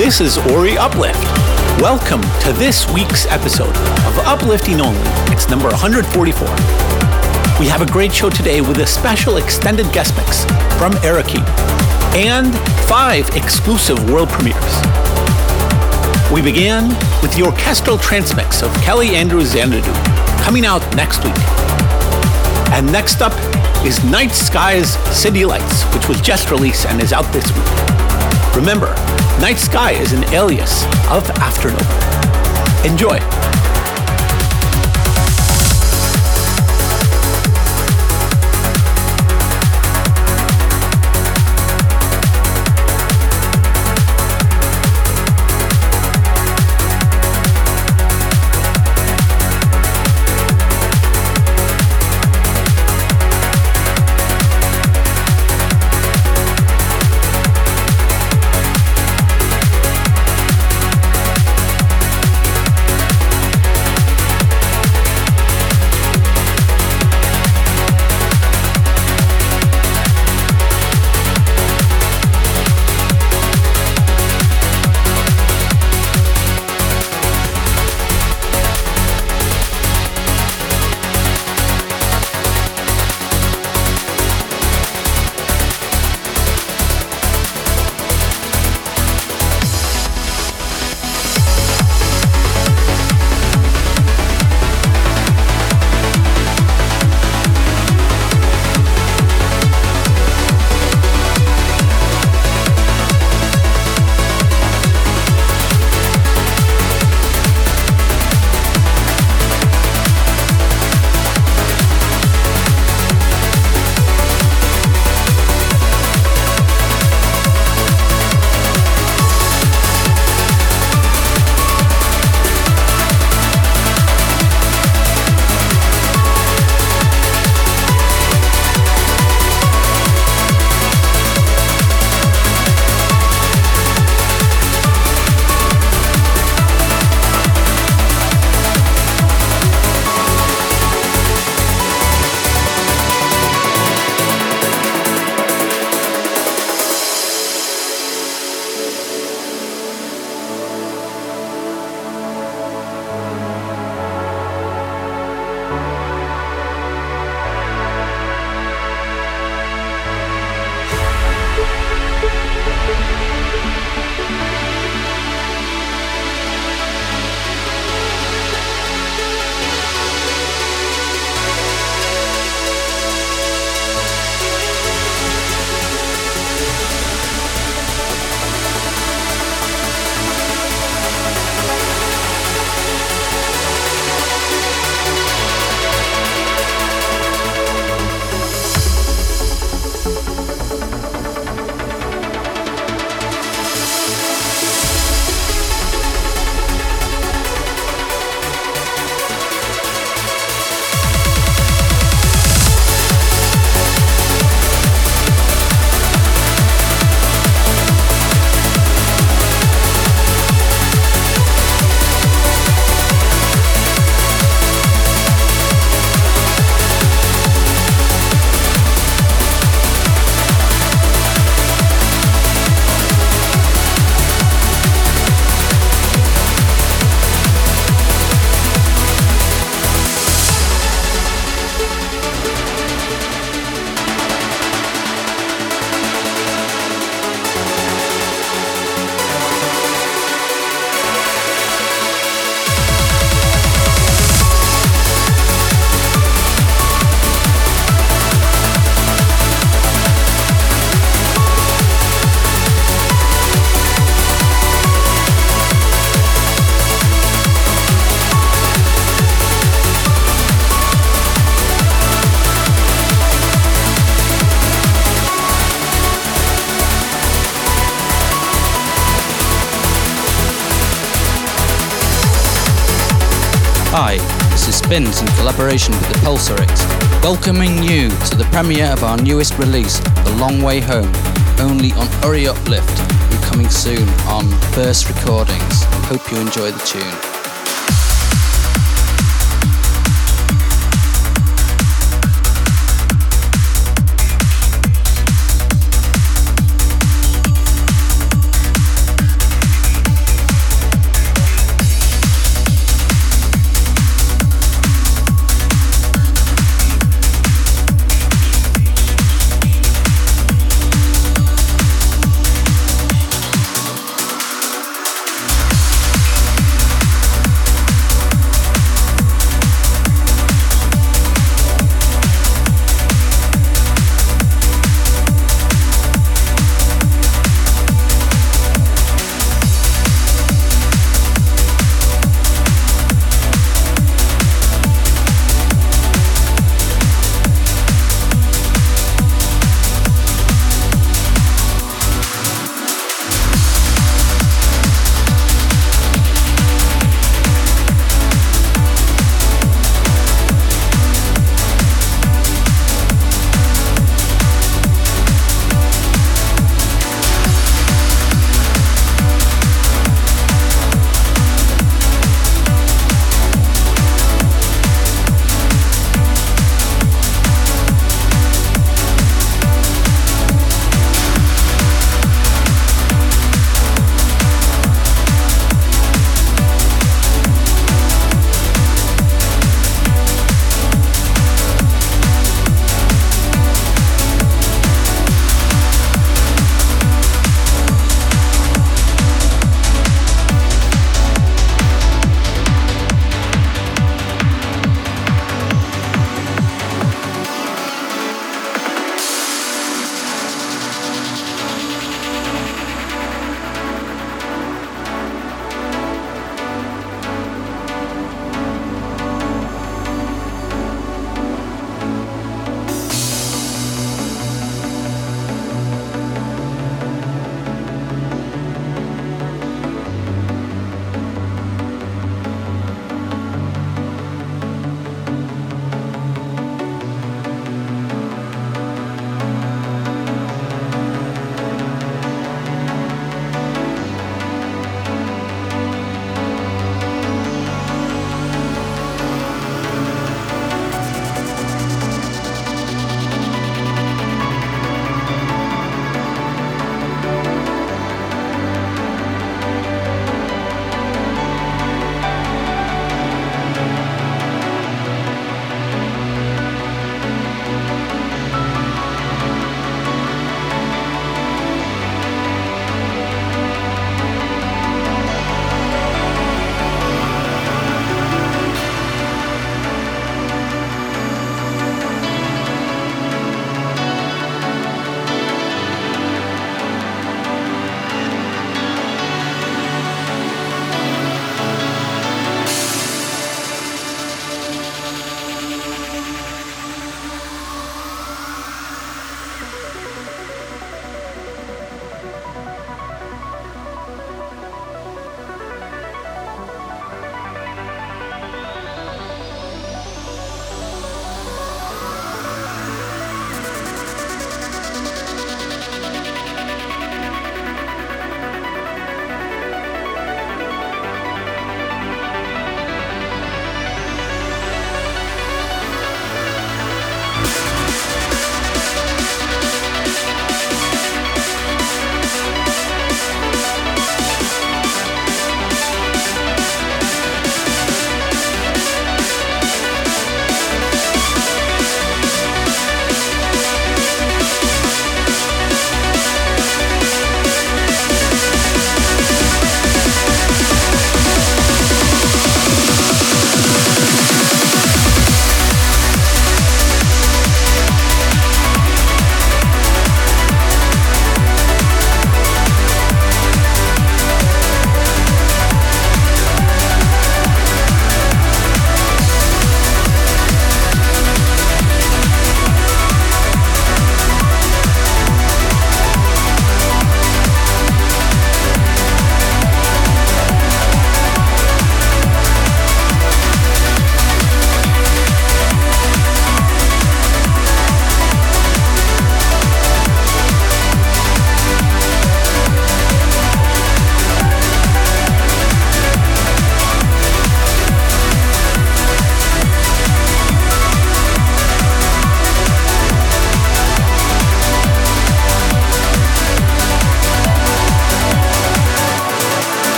This is Ori Uplift. Welcome to this week's episode of Uplifting Only. It's number 144. We have a great show today with a special extended guest mix from Eriki and five exclusive world premieres. We began with the orchestral transmix of Kelly Andrews Xanadu, coming out next week. And next up is Night Sky's City Lights, which was just released and is out this week. Remember, Night Sky is an alias of Afternoon. Enjoy. Spins in collaboration with the Pulsarix, welcoming you to the premiere of our newest release, The Long Way Home, only on Ori Uplift and coming soon on First Recordings. Hope you enjoy the tune.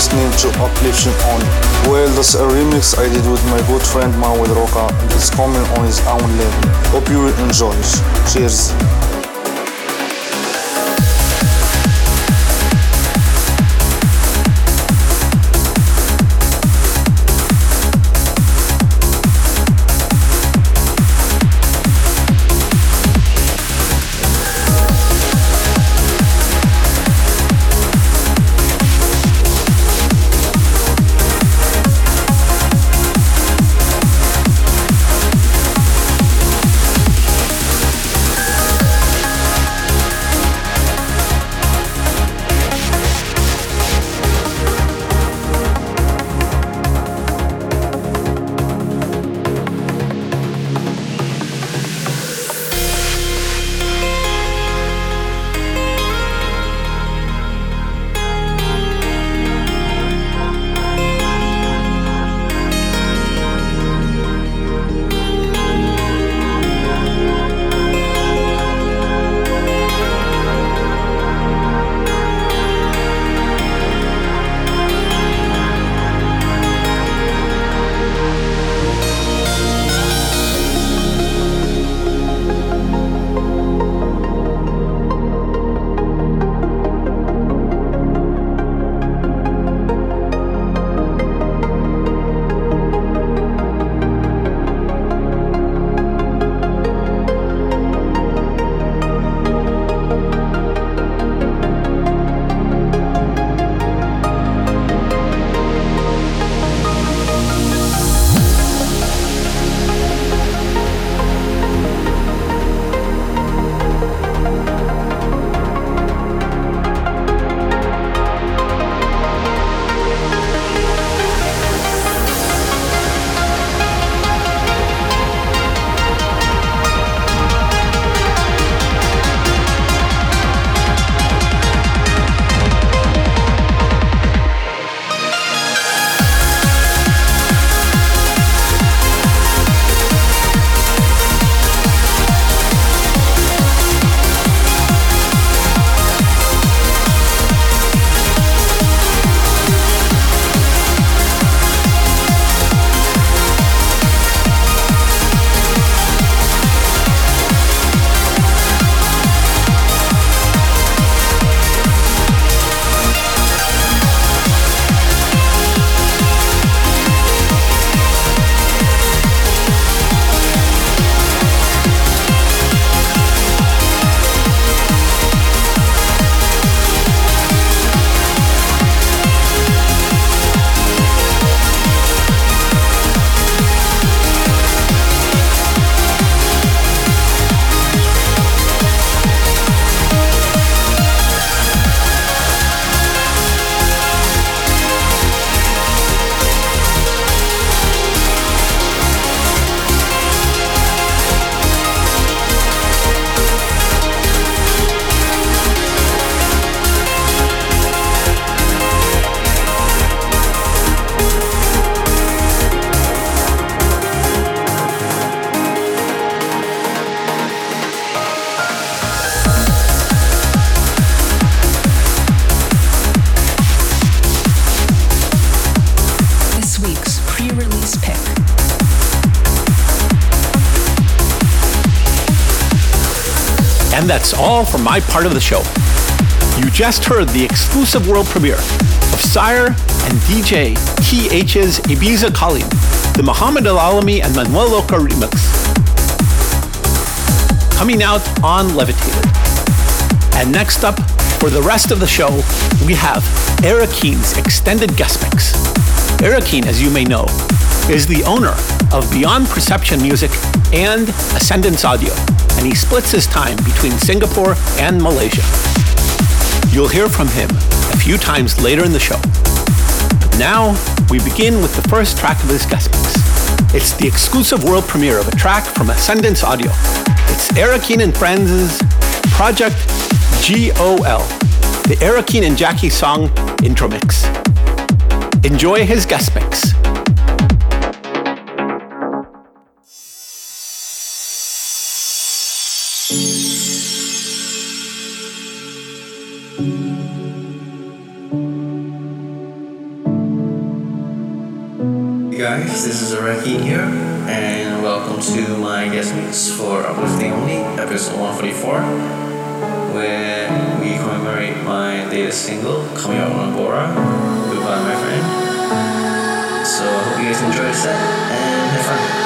Listening to Uplifting On. Well, that's a remix I did with my good friend Manuel Rocca it's coming on his own level. Hope you will enjoy. Cheers. That's all for my part of the show. You just heard the exclusive world premiere of Sire and DJ TH's Ibiza Calling, the Muhammad Al-Alami and Manuel Rocca remix. Coming out on Levitated. And next up, for the rest of the show, we have Eric Keen's extended guest mix. Eric Keen, as you may know, is the owner of Beyond Perception Music and Ascendance Audio and he splits his time between Singapore and Malaysia. You'll hear from him a few times later in the show. Now, we begin with the first track of his guest mix. It's the exclusive world premiere of a track from Ascendance Audio. It's Arakeen and Friends' Project GOL, the Arakeen and Jackie song intro mix. Enjoy his guest mix. This is Araki here, and welcome to my guest mix for Uplifting Only, episode 144, where we commemorate my latest single, coming out on Abora, Goodbye My Friend. So I hope you guys enjoy the set, and have fun.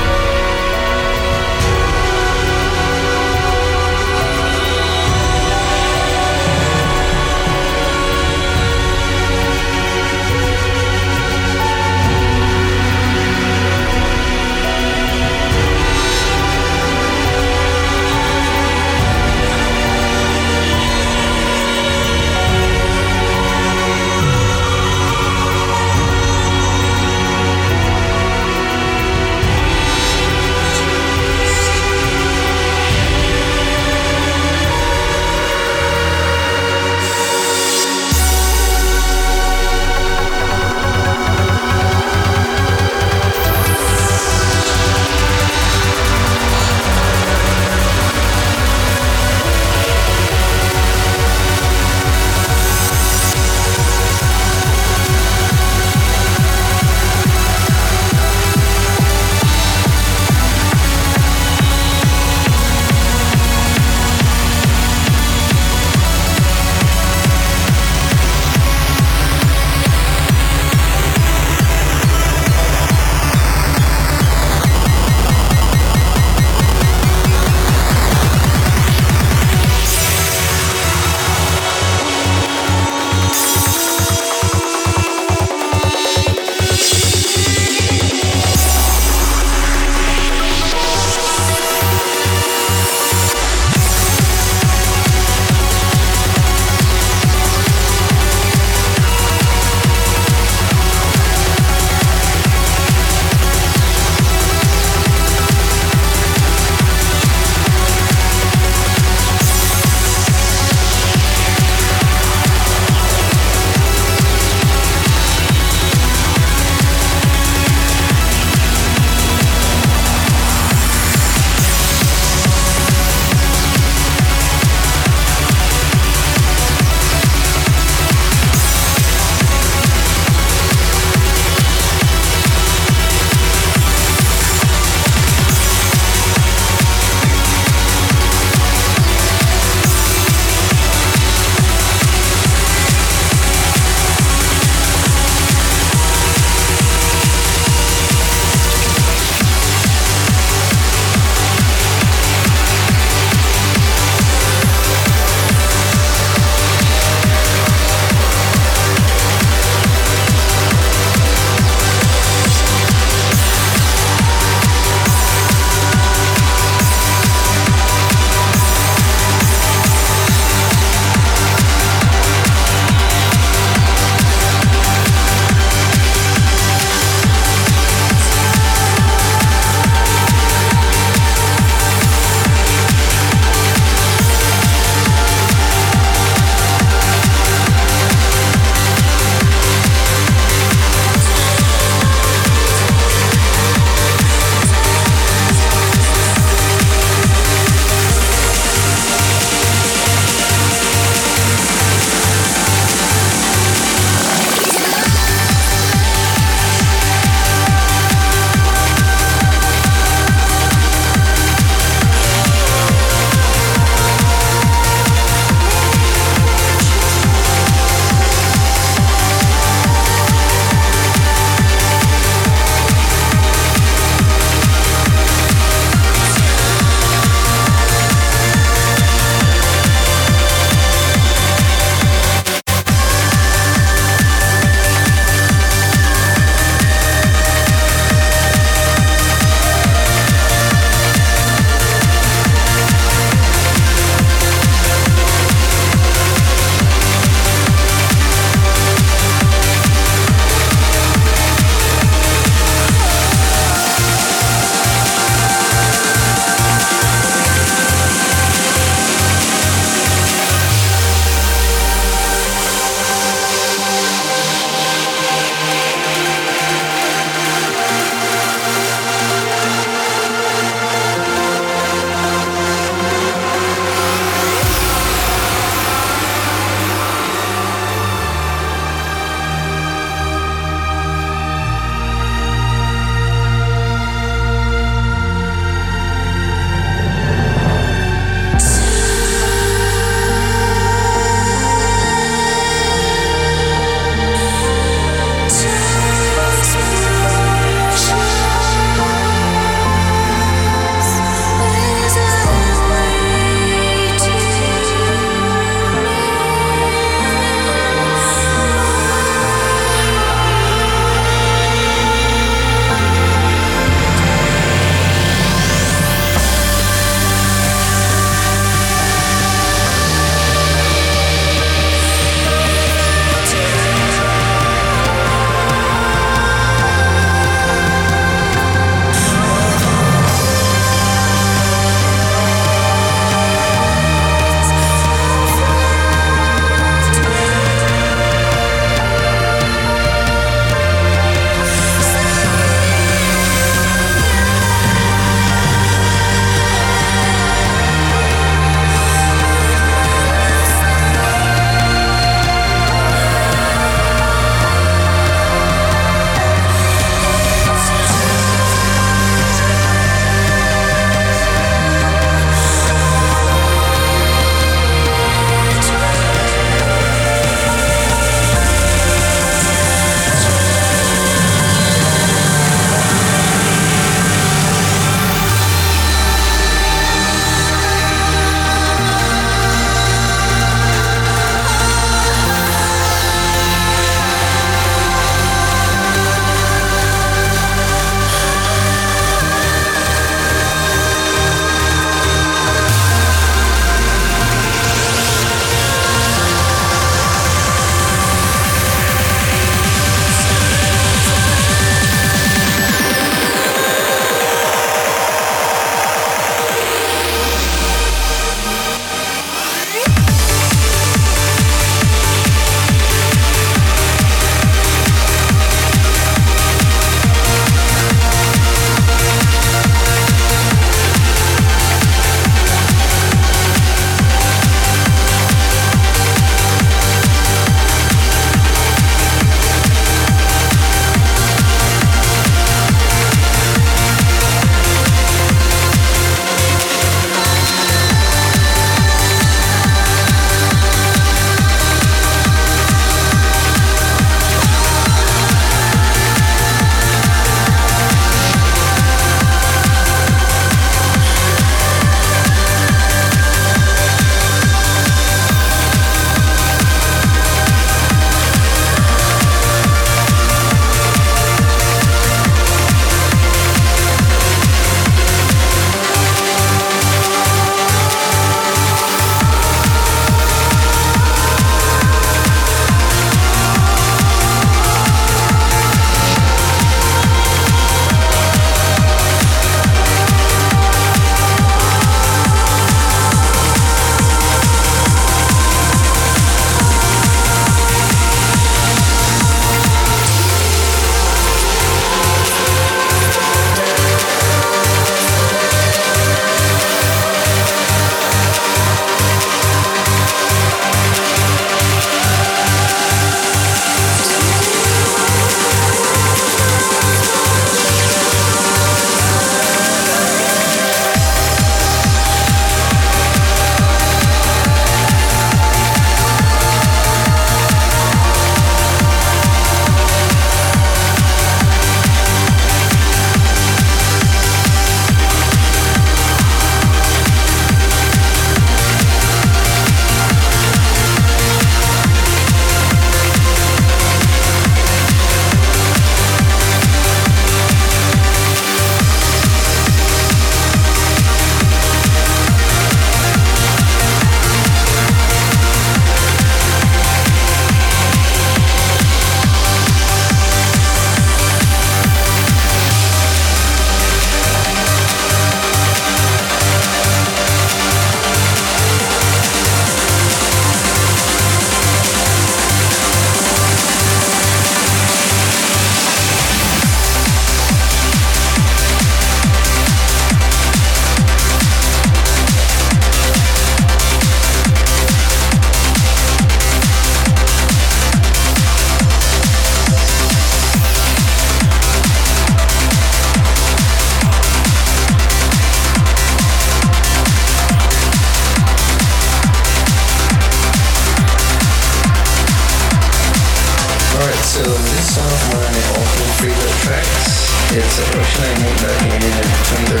It's a production I made back in 2013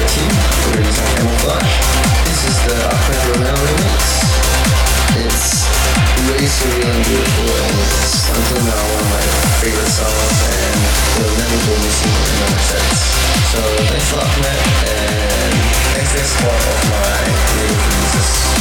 for the song Camouflage. This is the Ahmed Romel remix. It's really surreal and beautiful and it's until now one of my favorite songs and will never go missing in my sets. So thanks a lot Ahmed and thanks for the support of my new releases.